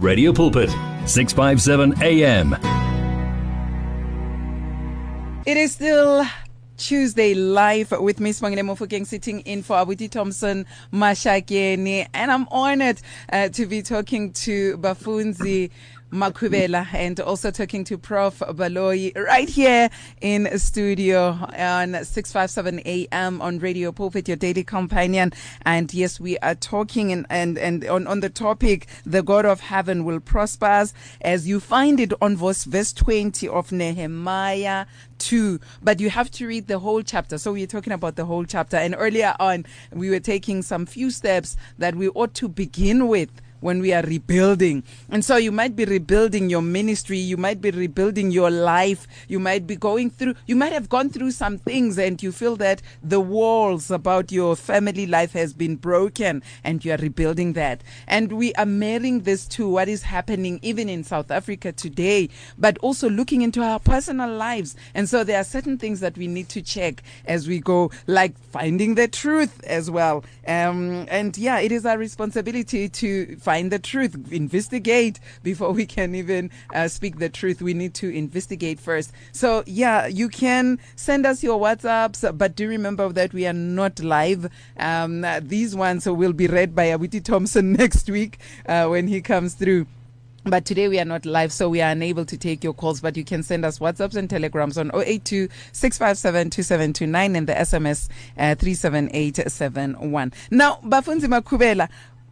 Radio Pulpit, 657 AM. It is still Tuesday live with Miss Mangile Mofokeng sitting in for Abuti Thompson Mashakeni. And I'm honored uh, to be talking to Bafunzi Makhuvhele and also talking to Prof. Baloyi right here in studio on 657 AM on Radio Pulpit, your daily companion. And yes, we are talking and, and, and on, on the topic, the God of heaven will prosper us as you find it on verse, verse 20 of Nehemiah 2. But you have to read the whole chapter. So we're talking about the whole chapter. And earlier on, we were taking some few steps that we ought to begin with when we are rebuilding. And so you might be rebuilding your ministry, you might be rebuilding your life, you might be going through, you might have gone through some things and you feel that the walls about your family life has been broken and you are rebuilding that. And we are marrying this to what is happening even in South Africa today, but also looking into our personal lives. And so there are certain things that we need to check as we go, like finding the truth as well. Um, and yeah, it is our responsibility to find the truth, investigate before we can even uh, speak the truth. We need to investigate first. So, yeah, you can send us your WhatsApps, but do remember that we are not live. Um, these ones will be read by Abuti Thompson next week uh, when he comes through. But today we are not live, so we are unable to take your calls. But you can send us WhatsApps and Telegrams on 082 657 2729 and the SMS uh, 37871. Now, Bafunzi Makhuvhele,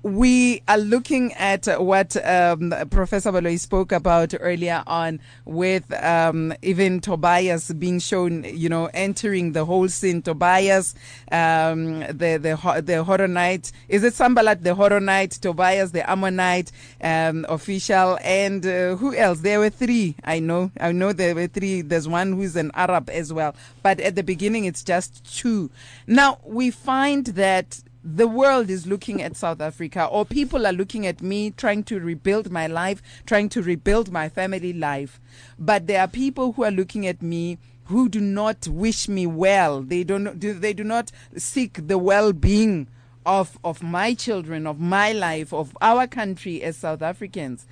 we are looking at what um, Professor Baloyi spoke about earlier on with um, even Tobias being shown, you know, entering the whole scene. Tobias, um, the the the Horonite, is it Sanballat, the Horror Horonite, Tobias the Ammonite um, official, and uh, who else? There were three. I know, I know there were three. There's one who's an Arab as well, but at the beginning it's just two. Now we find that the world is looking at South Africa, or people are looking at me trying to rebuild my life, trying to rebuild my family life. But there are people who are looking at me who do not wish me well. They don't. They do not seek the well-being of of my children, of my life, of our country as South Africans.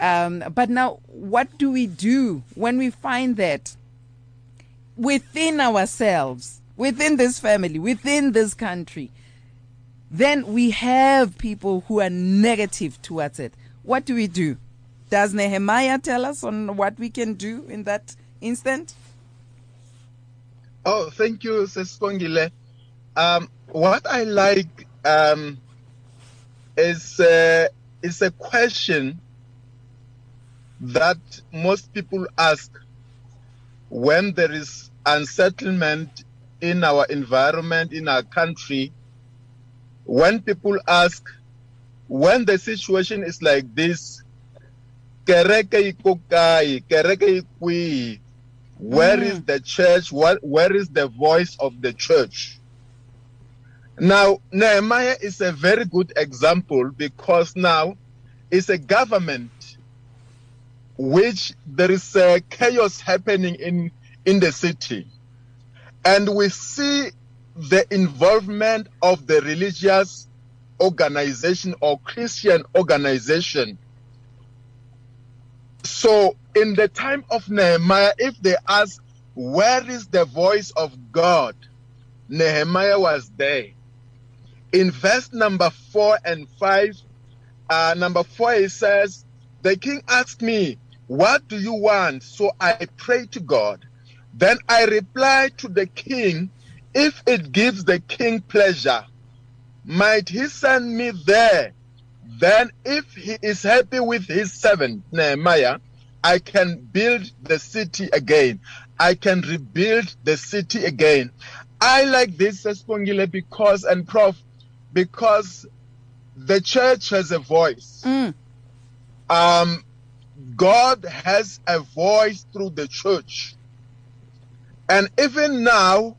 Um, but now, what do we do when we find that within ourselves, within this family, within this country? Then we have people who are negative towards it. What do we do? Does Nehemiah tell us on what we can do in that instant? Oh, thank you, Sespongile. Um, what I like um, is uh, is a question that most people ask when there is unsettlement in our environment, in our country, when people ask, when the situation is like this, kereke ikokai, kereke ikui, where mm. is the church? What, where is the voice of the church? Now, Nehemiah is a very good example because now it's a government which there is a chaos happening in, in the city. And we see the involvement of the religious organization or Christian organization. So, in the time of Nehemiah, if they ask, Where is the voice of God? Nehemiah was there. In verse number 4 and 5, uh, number 4, it says, The king asked me, What do you want? So I prayed to God. Then I replied to the king, if it gives the king pleasure, might he send me there? Then, if he is happy with his servant Nehemiah, I can build the city again. I can rebuild the city again. I like this, Espongile, because, and Prof, because the church has a voice. Mm. Um, God has a voice through the church. And even now,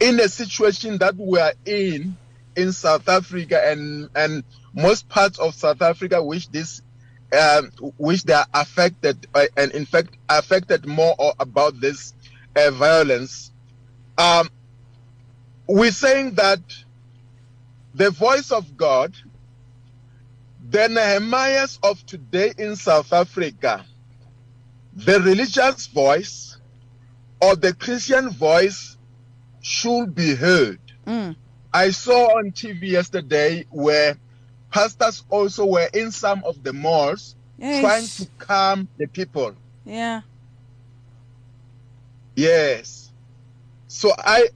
in a situation that we are in in South Africa and and most parts of South Africa, which this um, which they are affected uh, and in fact affected more about this uh, violence. Um, we're saying that the voice of God the Nehemiahs of today in South Africa, the religious voice or the Christian voice should be heard. Mm. I saw on TV yesterday where pastors also were in some of the malls Yes. trying to calm the people. Yeah. Yes. So I,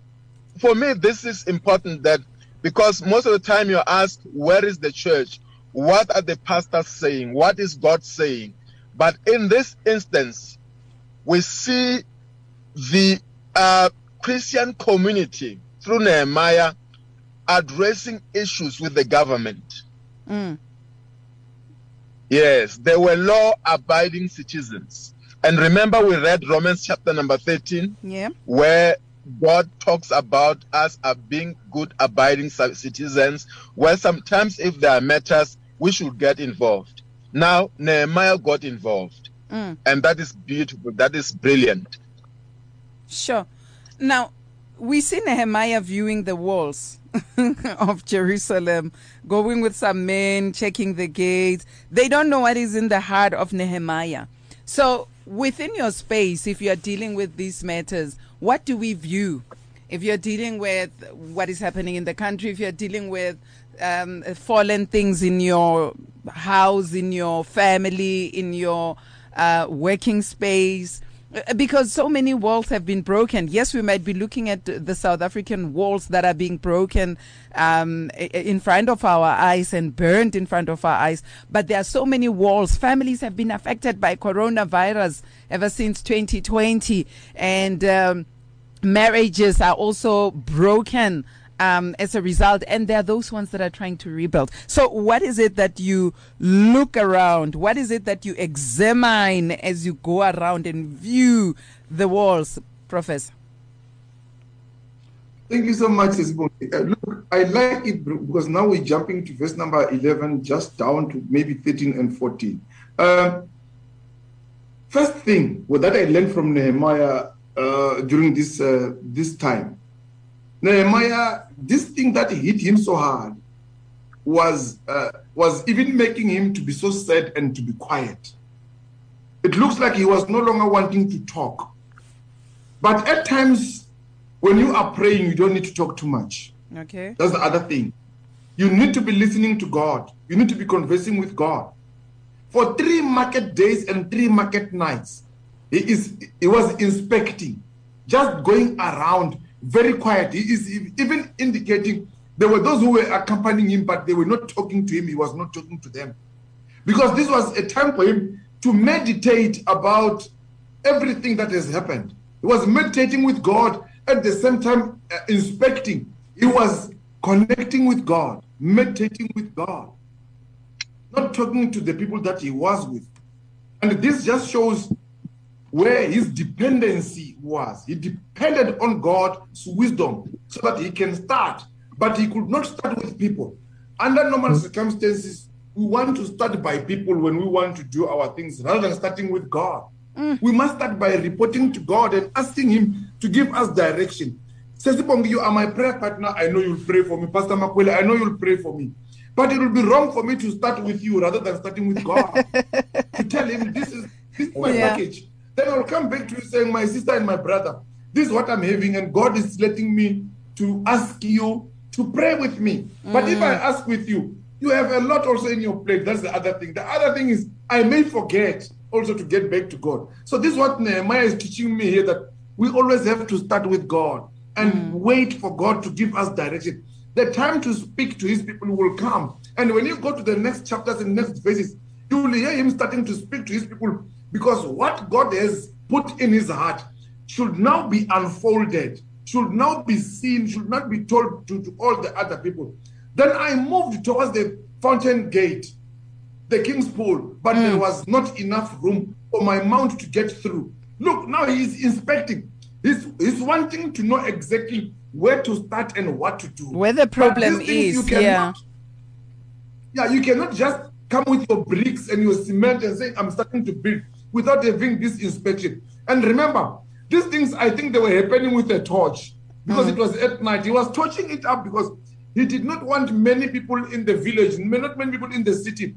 for me, this is important that because most of the time you're asked, where is the church? What are the pastors saying? What is God saying? But in this instance, we see the uh, Christian community through Nehemiah addressing issues with the government. Mm. Yes, they were law abiding citizens. And remember, we read Romans chapter number 13, Yeah. where God talks about us as being good abiding citizens, where sometimes if there are matters, we should get involved. Now, Nehemiah got involved, Mm. and that is beautiful. That is brilliant. Sure. Now, we see Nehemiah viewing the walls of Jerusalem, going with some men, checking the gates. They don't know what is in the heart of Nehemiah. So, within your space, if you're dealing with these matters, what do we view? If you're dealing with what is happening in the country, if you're dealing with um, fallen things in your house, in your family, in your uh, working space, because so many walls have been broken. Yes, we might be looking at the South African walls that are being broken um, in front of our eyes and burned in front of our eyes, but there are so many walls. Families have been affected by coronavirus ever since 2020, and um, marriages are also broken um, as a result, and there are those ones that are trying to rebuild. So, what is it that you look around? What is it that you examine as you go around and view the walls, Professor? Thank you so much. Uh, look, I like it because now we're jumping to verse number 11, just down to maybe 13 and 14. Um, first thing well, that I learned from Nehemiah uh, during this uh, this time, Nehemiah, this thing that hit him so hard was uh, was even making him to be so sad and to be quiet. It looks like he was no longer wanting to talk. But at times, when you are praying, you don't need to talk too much. Okay. That's the other thing. You need to be listening to God. You need to be conversing with God. For three market days and three market nights, he is he was inspecting, just going around very quiet. He is even indicating there were those who were accompanying him, but they were not talking to him. He was not talking to them. Because this was a time for him to meditate about everything that has happened. He was meditating with God at the same time uh, inspecting. He was connecting with God, meditating with God, not talking to the people that he was with. And this just shows where his dependency was. He depended on God's wisdom so that he can start, but he could not start with people. Under normal hmm. circumstances, we want to start by people when we want to do our things rather than starting with God. Hmm. We must start by reporting to God and asking Him to give us direction. Sesibongi, you are my prayer partner. I know you'll pray for me. Pastor Makhuvhele, I know you'll pray for me. But it will be wrong for me to start with you rather than starting with God. to tell him this is this is my Yeah. package. Then I'll come back to you saying, My sister and my brother, this is what I'm having, and God is letting me to ask you to pray with me. But if I mm. ask with you, you have a lot also in your plate. That's the other thing. The other thing is I may forget also to get back to God. So this is what Nehemiah is teaching me here that we always have to start with God and mm. wait for God to give us direction. The time to speak to his people will come. And when you go to the next chapters and next verses, you will hear him starting to speak to his people because what God has put in his heart should now be unfolded, should now be seen, should not be told to, to all the other people. Then I moved towards the fountain gate, the king's pool, but there hmm. was not enough room for my mount to get through. Look, now he's inspecting. He's, he's wanting to know exactly where to start and what to do. Where the problem is, you yeah. yeah, you cannot just come with your bricks and your cement and say, I'm starting to build without having this inspection. And remember, these things, I think they were happening with a torch because it mm-hmm. was at night. He was torching it up because he did not want many people in the village, not many people in the city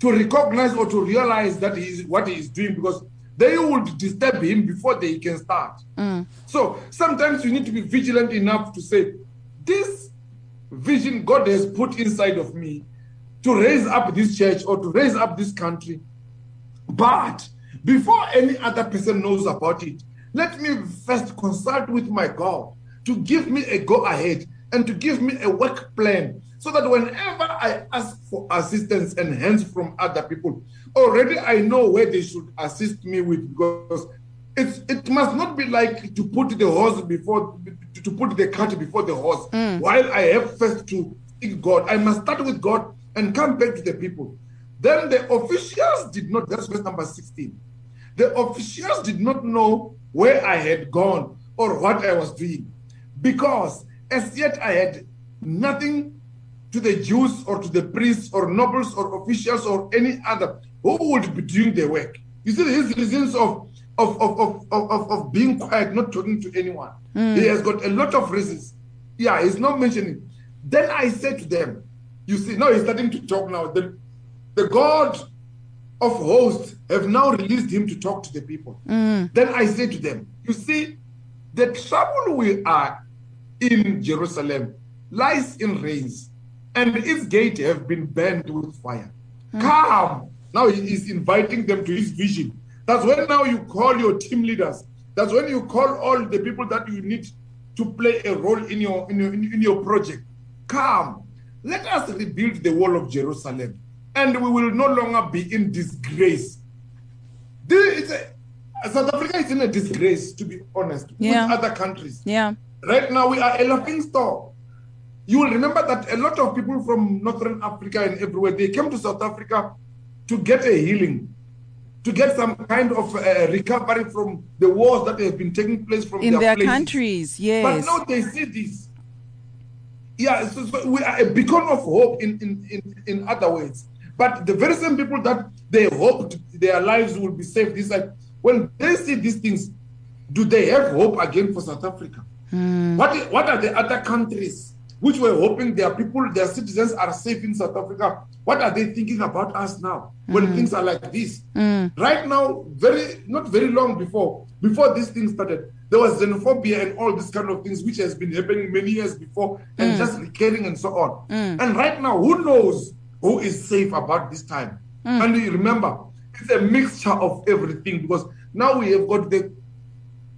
to recognize or to realize that he is what he is doing because they would disturb him before they can start. Mm. So sometimes you need to be vigilant enough to say, This vision God has put inside of me to raise up this church or to raise up this country. But before any other person knows about it, let me first consult with my God to give me a go ahead and to give me a work plan so that whenever I ask for assistance and hands from other people, already I know where they should assist me with because it's, it must not be like to put the horse before to put the cart before the horse. Hmm. While I have first to seek God, I must start with God and come back to the people. Then the officials did not. That's verse number sixteen. The officials did not know where I had gone or what I was doing, because as yet I had nothing to the Jews or to the priests or nobles or officials or any other who would be doing the work. You see, his reasons of of, of, of, of, of, being quiet, not talking to anyone. Hmm. He has got a lot of reasons. Yeah, he's not mentioning. Then I said to them, you see, now he's starting to talk now. The, the God of hosts have now released him to talk to the people. Mm. Then I say to them, you see, the trouble we are in Jerusalem lies in rains, and its gate have been burned with fire. Mm. Come. Now he is inviting them to his vision. That's when now you call your team leaders. That's when you call all the people that you need to play a role in your in your, in your project. Come. Let us rebuild the wall of Jerusalem, and we will no longer be in disgrace. This is a, South Africa is in a disgrace, to be honest, Yeah. with other countries. Yeah. Right now, we are a laughing stock. You will remember that a lot of people from Northern Africa and everywhere they came to South Africa to get a healing, to get some kind of uh, recovery from the wars that have been taking place from In their places. countries, But yes. now they see this. Yeah, so, so we are a beacon of hope in, in, in, in other ways. But the very same people that they hoped their lives will be saved, this like when they see these things, do they have hope again for South Africa? Hmm. What, what are the other countries which were hoping their people, their citizens are safe in South Africa? What are they thinking about us now when hmm. things are like this? Hmm. Right now, very not very long before, before this thing started, there was xenophobia and all these kind of things which has been happening many years before and just recurring and so on. And right now, who knows who is safe about this time? Mm. And you remember, it's a mixture of everything because now we have got the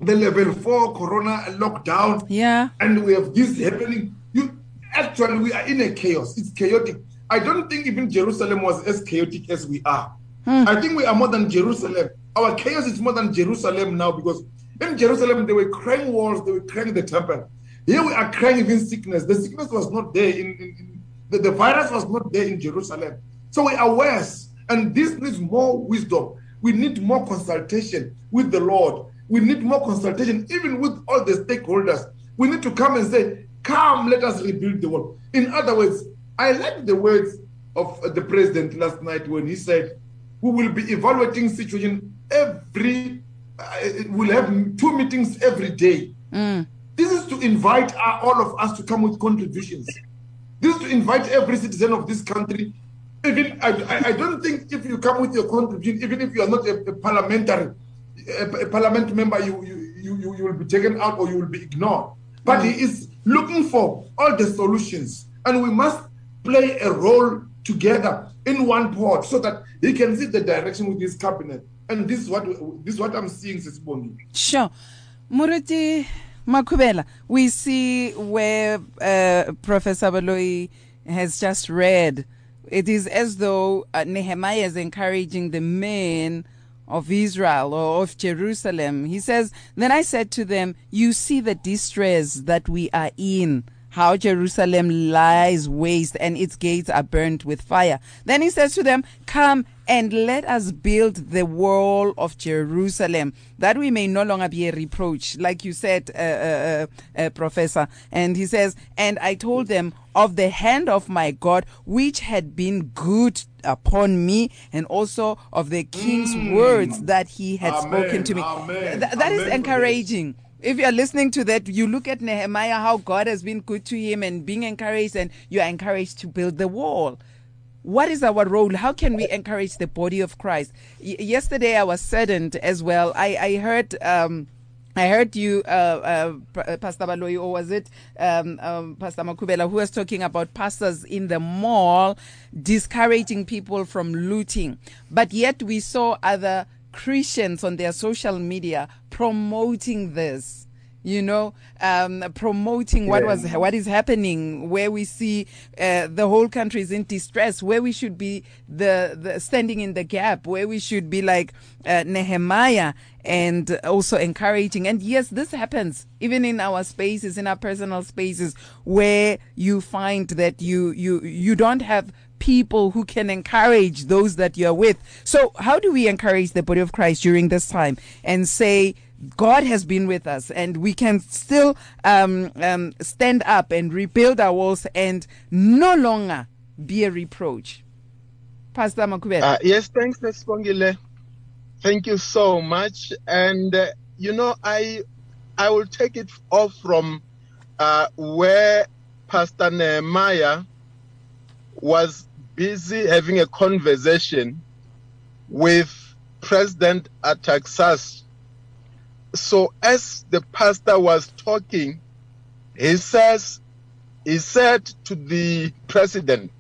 the level four corona lockdown Yeah. and we have this happening. You actually we are in a chaos. It's chaotic. I don't think even Jerusalem was as chaotic as we are. Mm. I think we are more than Jerusalem. Our chaos is more than Jerusalem now because in Jerusalem they were crying walls, they were crying the temple. Here we are crying even sickness. The sickness was not there in, in, in the, the virus was not there in Jerusalem. So we are worse, and this needs more wisdom. We need more consultation with the Lord. We need more consultation, even with all the stakeholders. We need to come and say, Come, let us rebuild the world. In other words, I like the words of the president last night when he said, We will be evaluating situation every, uh, we'll have two meetings every day. This is to invite uh, all of us to come with contributions. This is to invite every citizen of this country. Even I, I, don't think if you come with your contribution, even if you are not a, a parliamentary, a, a parliament member, you, you, you, you, will be taken out or you will be ignored. But he is looking for all the solutions, and we must play a role together in one pot so that he can see the direction with his cabinet. And this is what this is what I'm seeing, Sisibongi. Sure. Muruti Makhuvhele, we see where uh, Professor Baloyi has just read. It is as though uh, Nehemiah is encouraging the men of Israel or of Jerusalem. He says, Then I said to them, You see the distress that we are in how Jerusalem lies waste and its gates are burnt with fire. Then he says to them, Come and let us build the wall of Jerusalem, that we may no longer be a reproach, like you said, uh, uh, uh, uh, Professor. And he says, And I told them of the hand of my God, which had been good upon me, and also of the king's words that he had Amen, spoken to me. amen, Th- that is amen for encouraging if you're listening to that, you look at Nehemiah, how God has been good to him and being encouraged, and you are encouraged to build the wall. What is our role? How can we encourage the body of Christ? Y- yesterday, I was saddened as well. I, I heard. Um, I heard you, uh, uh, Pastor Baloyi, or was it um, um, Pastor Makhuvhele, who was talking about pastors in the mall discouraging people from looting. But yet we saw other Christians on their social media promoting this you know, um, promoting what was what is happening, where we see uh, the whole country is in distress, where we should be the, the standing in the gap, where we should be like uh, Nehemiah and also encouraging. And yes, this happens even in our spaces, in our personal spaces, where you find that you you you don't have people who can encourage those that you're with. So, how do we encourage the body of Christ during this time and say? God has been with us, and we can still um, um, stand up and rebuild our walls and no longer be a reproach. Pastor Makhuvhele. Uh, yes, thanks, Nespongile. Thank you so much. And uh, you know, I I will take it off from uh, where Pastor Nehemiah was busy having a conversation with President Artaxerxes so as the pastor was talking, he says, he said to the president,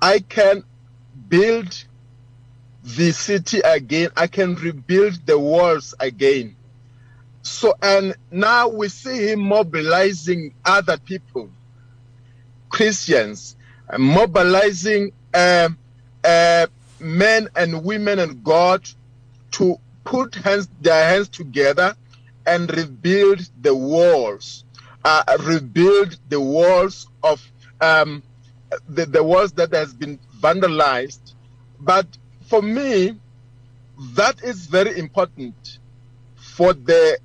I can build the city again. I can rebuild the walls again. So, and now we see him mobilizing other people, Christians, and mobilizing uh, uh, men and women and God to put hands, their hands together and rebuild the walls, uh, rebuild the walls of um, the, the walls that has been vandalized. But for me, that is very important for the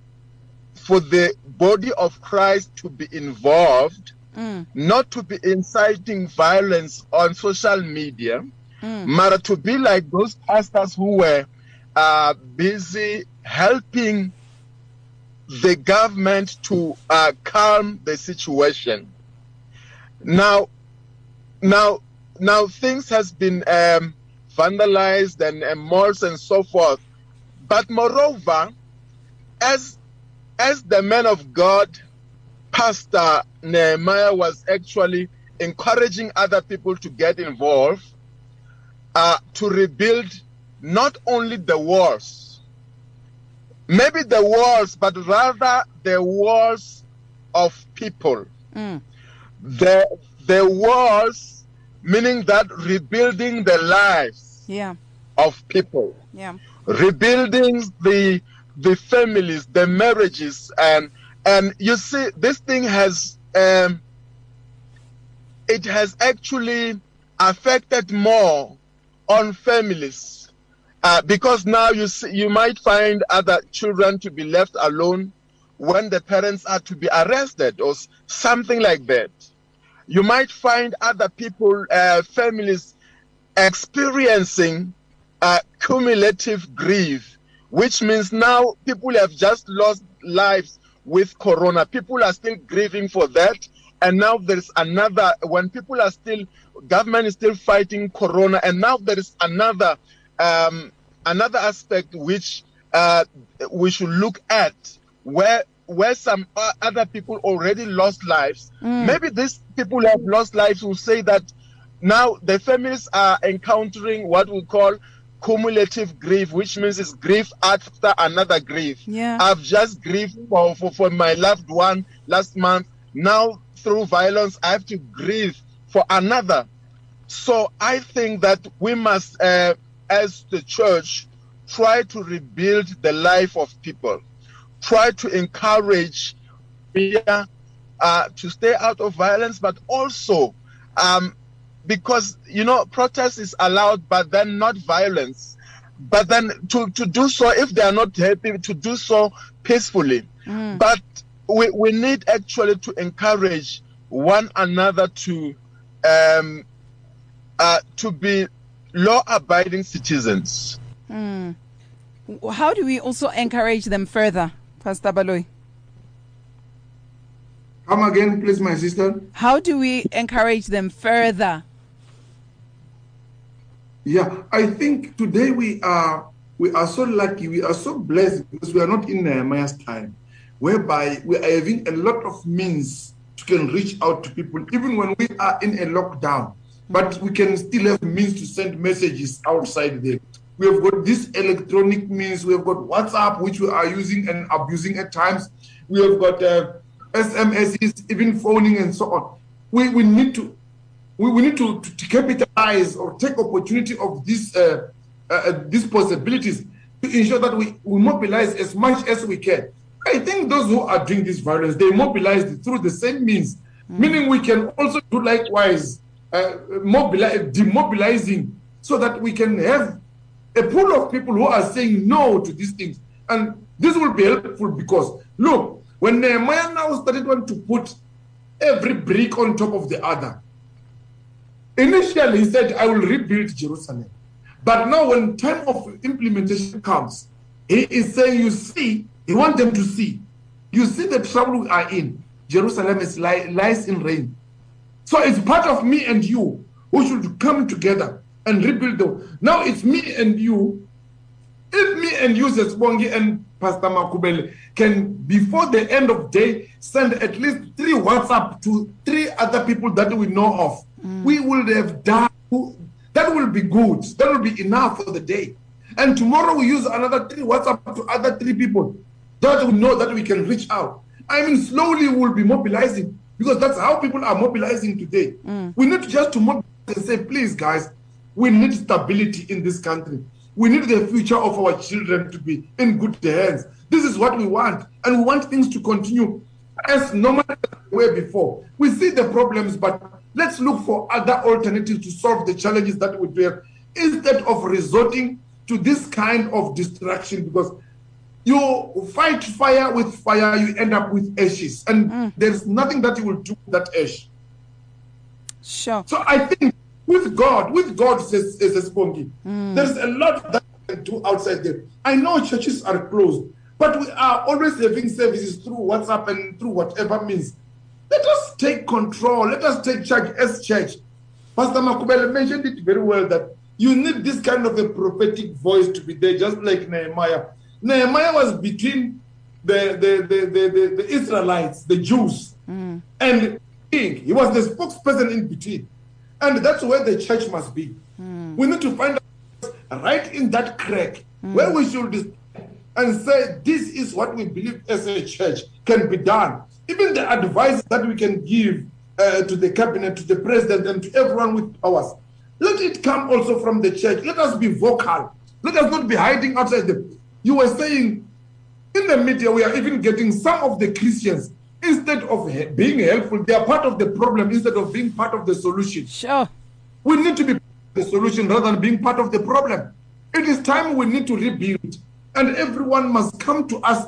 for the body of Christ to be involved, mm. not to be inciting violence on social media, mm. but to be like those pastors who were are busy helping the government to uh, calm the situation. Now, now, now things has been um, vandalized and, and malls and so forth. But moreover, as as the man of God, Pastor Nehemiah was actually encouraging other people to get involved uh, to rebuild not only the walls, maybe the walls, but rather the walls of people. Mm. The, the walls, meaning that rebuilding the lives yeah. of people. Yeah. Rebuilding the the families, the marriages, and and you see, this thing has um, it has actually affected more on families uh, because now you see, you might find other children to be left alone when the parents are to be arrested or something like that. You might find other people, uh, families, experiencing uh, cumulative grief, which means now people have just lost lives with corona. People are still grieving for that. And now there's another, when people are still, government is still fighting corona, and now there is another um, another aspect which uh, we should look at where where some other people already lost lives. Mm. Maybe these people who have lost lives will say that now the families are encountering what we call cumulative grief, which means it's grief after another grief. Yeah. I've just grieved for, for, for my loved one last month. Now, through violence, I have to grieve for another. So I think that we must uh, as the church, try to rebuild the life of people, try to encourage media uh, to stay out of violence, but also um, because you know protest is allowed, but then not violence. But then to, to do so, if they are not happy, to do so peacefully. Mm. But we, we need actually to encourage one another to um, uh, to be law abiding citizens. Mm. How do we also encourage them further, Pastor Baloyi? Come again, please, my sister. How do we encourage them further? Yeah, I think today we are we are so lucky, we are so blessed because we are not in Nehemiah's time, whereby we are having a lot of means to can reach out to people, even when we are in a lockdown. But we can still have means to send messages outside there. We have got this electronic means. We have got WhatsApp, which we are using and abusing at times. We have got uh, SMSs, even phoning and so on. We, we need to we, we need to, to, to capitalize or take opportunity of these uh, uh, uh, these possibilities to ensure that we, we mobilize as much as we can. I think those who are doing this violence, they mobilize through the same means, mm. meaning we can also do likewise, uh, demobilizing, so that we can have a pool of people who are saying no to these things. And this will be helpful because, look, when Nehemiah now started want to put every brick on top of the other, Initially, he said, I will rebuild Jerusalem. But now, when time of implementation comes, he is saying, You see, he wants them to see. You see the trouble we are in. Jerusalem is li- lies in rain. So it's part of me and you who should come together and rebuild them. Now it's me and you. If me and you, as Sesbongi and Pastor Makhuvhele, can before the end of day send at least three WhatsApp to three other people that we know of mm. we will have done that will be good that will be enough for the day and tomorrow we use another three whatsapp to other three people that we know that we can reach out i mean slowly we'll be mobilizing because that's how people are mobilizing today. Mm. we need just to mobilize and say please guys we need stability in this country. We need the future of our children to be in good hands. This is what we want and we want things to continue as normal as they were before. We see the problems but Let's look for other alternatives to solve the challenges that we have instead of resorting to this kind of distraction because you fight fire with fire, you end up with ashes, and mm. there's nothing that you will do with that ash. Sure. So I think with God, with God, says, says Bongi, mm. there's a lot that we can do outside there. I know churches are closed, but we are always having services through WhatsApp and through whatever means. Let us take control. Let us take charge as church. Pastor Makhuvhele mentioned it very well that you need this kind of a prophetic voice to be there, just like Nehemiah. Nehemiah was between the, the, the, the, the Israelites, the Jews, mm. and king. He was the spokesperson in between. And that's where the church must be. Mm. We need to find out right in that crack mm. where we should and say, this is what we believe as a church can be done even the advice that we can give uh, to the cabinet, to the president, and to everyone with powers, let it come also from the church. Let us be vocal. Let us not be hiding outside them. You were saying in the media, we are even getting some of the Christians, instead of being helpful, they are part of the problem instead of being part of the solution. Sure. We need to be the solution rather than being part of the problem. It is time we need to rebuild, and everyone must come to us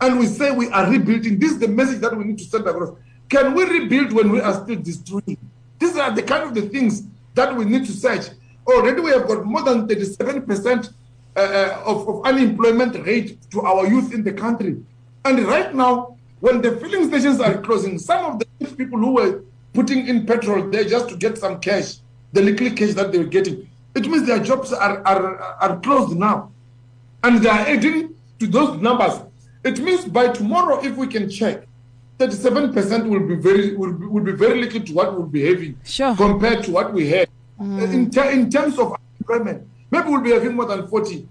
and we say we are rebuilding, this is the message that we need to send across. Can we rebuild when we are still destroying? These are the kind of the things that we need to search. Already we have got more than 37% uh, uh, of, of unemployment rate to our youth in the country. And right now, when the filling stations are closing, some of the people who were putting in petrol there just to get some cash, the little cash that they were getting, it means their jobs are, are, are closed now. And they are adding to those numbers it means by tomorrow, if we can check, 37% will be very will be, will be very little to what we'll be having sure. compared to what we had. Mm. In, ter- in terms of unemployment, maybe we'll be having more than 40%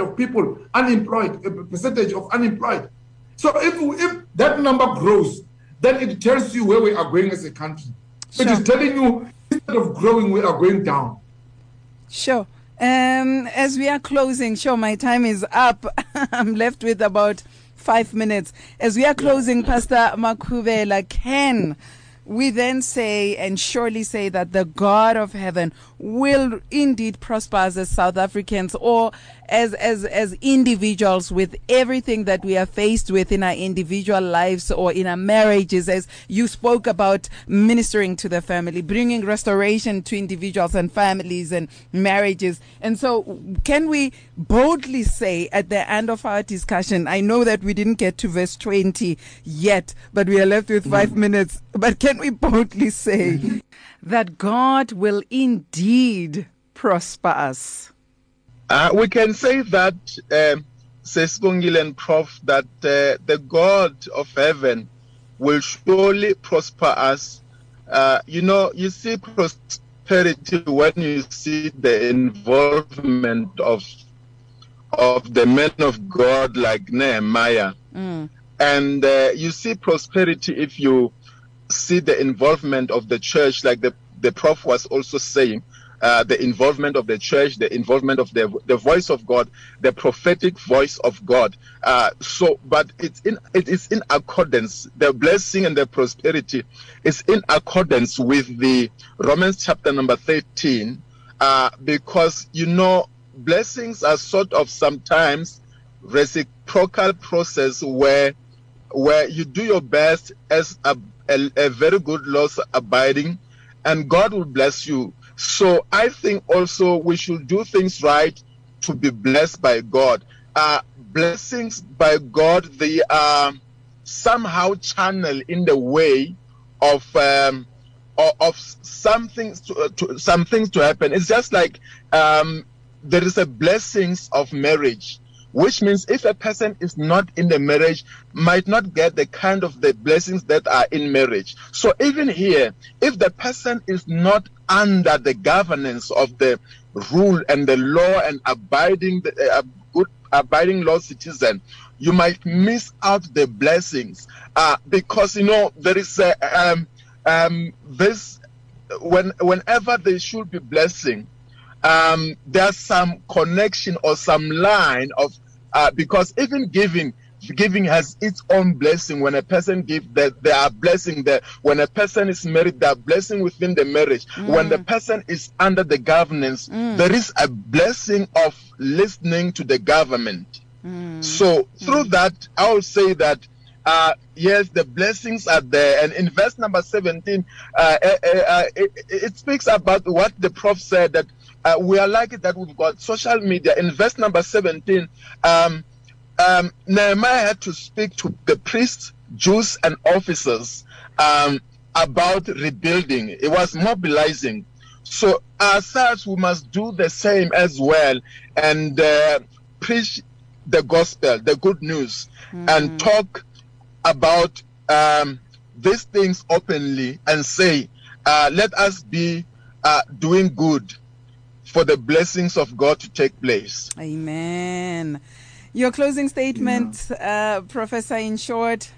of people unemployed, a percentage of unemployed. So if, if that number grows, then it tells you where we are going as a country. Sure. It is telling you instead of growing, we are going down. Sure. Um, as we are closing, sure, my time is up. I'm left with about five minutes. As we are closing, Pastor Makhuvhele, can we then say and surely say that the God of heaven will indeed prosper us as South Africans or as, as, as individuals with everything that we are faced with in our individual lives or in our marriages, as you spoke about ministering to the family, bringing restoration to individuals and families and marriages. And so can we boldly say at the end of our discussion, I know that we didn't get to verse 20 yet, but we are left with five mm. minutes, but can we boldly say that God will indeed prosper us? Uh, we can say that, um, says Bongil and Prof, that uh, the God of heaven will surely prosper us. Uh, you know, you see prosperity when you see the involvement of of the men of God like Nehemiah. Mm. And uh, you see prosperity if you see the involvement of the church, like the, the prof was also saying. Uh, the involvement of the church, the involvement of the the voice of God, the prophetic voice of God. Uh, so, but it's in it is in accordance. The blessing and the prosperity is in accordance with the Romans chapter number thirteen, uh, because you know blessings are sort of sometimes reciprocal process where where you do your best as a, a, a very good loss abiding, and God will bless you so I think also we should do things right to be blessed by God. Uh, blessings by God, they are somehow channeled in the way of um, of, of some things to, uh, to, some things to happen. It's just like um, there is a blessings of marriage which means if a person is not in the marriage might not get the kind of the blessings that are in marriage so even here if the person is not under the governance of the rule and the law and abiding the uh, good abiding law citizen you might miss out the blessings. Uh, because you know there is a, um, um, this when whenever there should be blessing um, there's some connection or some line of uh, because even giving giving has its own blessing when a person gives that there are blessing there when a person is married there are blessing within the marriage mm. when the person is under the governance mm. there is a blessing of listening to the government mm. so through that i will say that uh, yes, the blessings are there. And in verse number 17, uh, uh, uh it, it, speaks about what the prof said that uh, we are lucky that we've got social media. In verse number 17, um, um, Nehemiah had to speak to the priests, Jews, and officers um, about rebuilding. It was mobilizing. So, as such, we must do the same as well and uh, preach the gospel, the good news, mm. and talk about um, these things openly and say, uh, let us be uh, doing good for the blessings of God to take place. Amen. Your closing statement, yeah. uh, Professor, in short.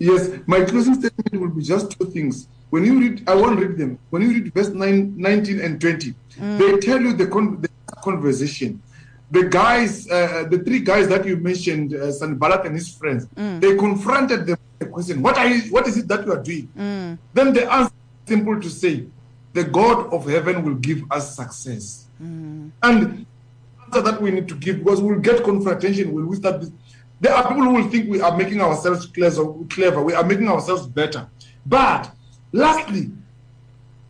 Yes, my closing statement will be just two things. When you read, I won't read them. When you read verse nine, 19 and 20, mm. they tell you the, con- the conversation. The guys, uh, the three guys that you mentioned, uh, Sanballat and his friends, mm. they confronted them with the question, what, are you, what is it that you are doing? Mm. Then the answer simple to say, the God of heaven will give us success. Mm. And answer that we need to give because we'll get confrontation when we start this. There are people who will think we are making ourselves clever, we are making ourselves better. But lastly,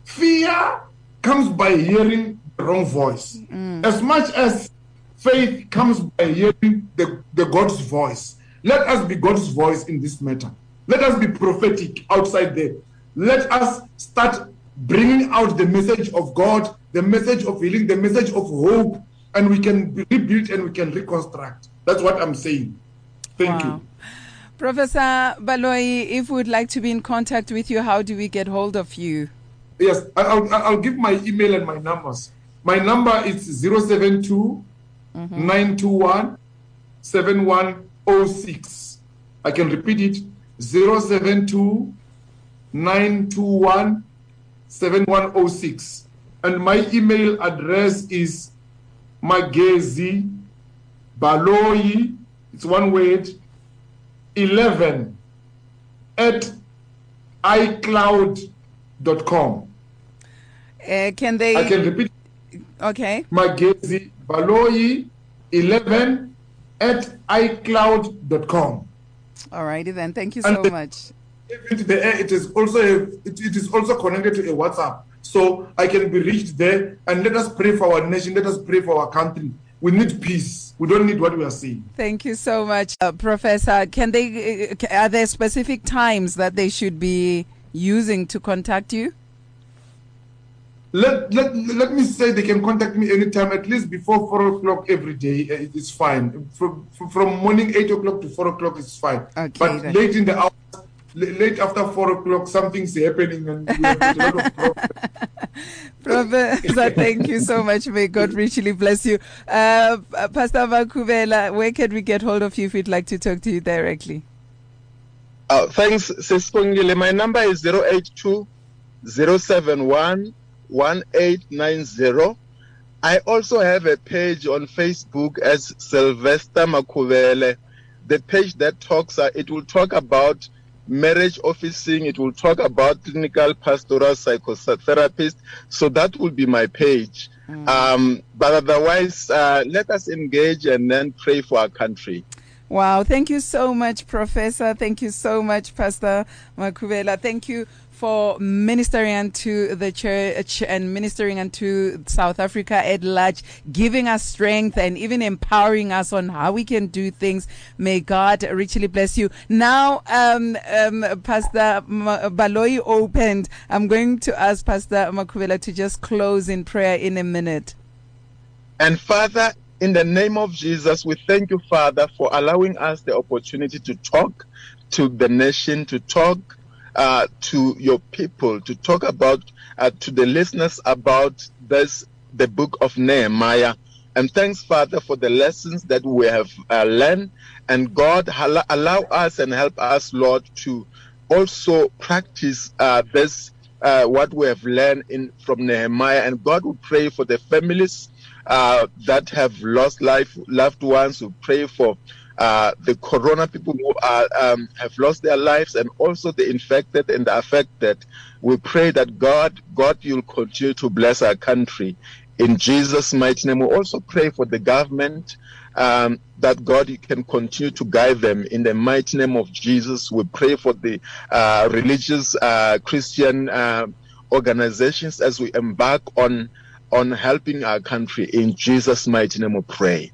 fear comes by hearing the wrong voice. Mm. As much as faith comes by hearing the, the God's voice. Let us be God's voice in this matter. Let us be prophetic outside there. Let us start bringing out the message of God, the message of healing, the message of hope, and we can rebuild and we can reconstruct. That's what I'm saying. Thank wow. you. Professor Baloyi, if we would like to be in contact with you, how do we get hold of you? Yes, I'll, I'll give my email and my numbers. My number is 072 mm-hmm. 921 7106. I can repeat it 072 921 7106. And my email address is magezi baloyi, it's one word, 11 at icloud.com. Uh, can they? I can repeat. Okay. Magezi baloyi, 11 at icloud.com. All righty then. Thank you so much the air, it is also a, it, it is also connected to a WhatsApp, so I can be reached there. And let us pray for our nation. Let us pray for our country. We need peace. We don't need what we are seeing. Thank you so much, uh, Professor. Can they? Uh, are there specific times that they should be using to contact you? let, let, let me say they can contact me anytime, at least before 4 o'clock every day. uh, It's fine. From, from morning 8 o'clock to 4 o'clock it's fine. Okay, but then. late in the hours, l- late after 4 o'clock, something's happening and we have a lot of problems. Professor, thank you so much. May God richly bless you. Uh, Pastor Makhuvhele, where can we get hold of you if we'd like to talk to you directly? Uh, thanks, Sibongile. My number is 082 071 1890. I also have a page on Facebook as Sylvester Makhuvhele. The page that talks, uh, it will talk about marriage officing, it will talk about clinical pastoral psychotherapist. So that will be my page. Um, but otherwise, uh, let us engage and then pray for our country. Wow, thank you so much, Professor. Thank you so much, Pastor Makhuvhele. Thank you for ministering unto the church and ministering unto South Africa at large, giving us strength and even empowering us on how we can do things. May God richly bless you. Now, um, um, Pastor Baloyi opened. I'm going to ask Pastor Makhuvhele to just close in prayer in a minute. And Father, in the name of Jesus, we thank you, Father, for allowing us the opportunity to talk to the nation, to talk uh, to your people, to talk about uh, to the listeners about this, the book of Nehemiah. And thanks, Father, for the lessons that we have uh, learned. And God, allow, allow us and help us, Lord, to also practice uh, this, uh, what we have learned in from Nehemiah. And God will pray for the families uh, that have lost life, loved ones. We pray for uh, the corona people who are, um, have lost their lives and also the infected and the affected. We pray that God, God, you'll continue to bless our country. In Jesus' mighty name, we also pray for the government um, that God can continue to guide them in the mighty name of Jesus. We pray for the uh, religious uh, Christian uh, organizations as we embark on on helping our country. In Jesus' mighty name, we pray.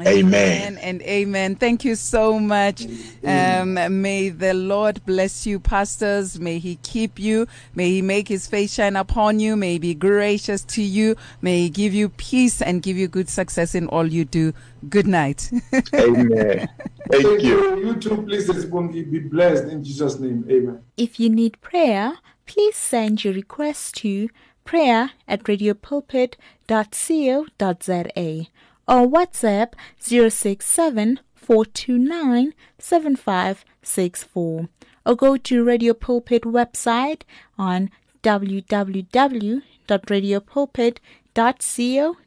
Amen. and amen. Thank you so much. Um, may the Lord bless you, pastors. May He keep you. May He make His face shine upon you. May He be gracious to you. May He give you peace and give you good success in all you do. Good night. Amen. Thank you. You too, please, Sibongi, be blessed in Jesus' name. Amen. If you need prayer, please send your request to prayer at radiopulpit.co.za or WhatsApp 067 429 7564 or go to Radio Pulpit website on www.radiopulpit.co.za.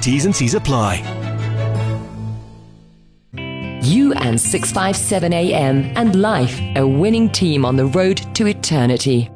T's and C's apply. You and 657 AM and life, a winning team on the road to eternity.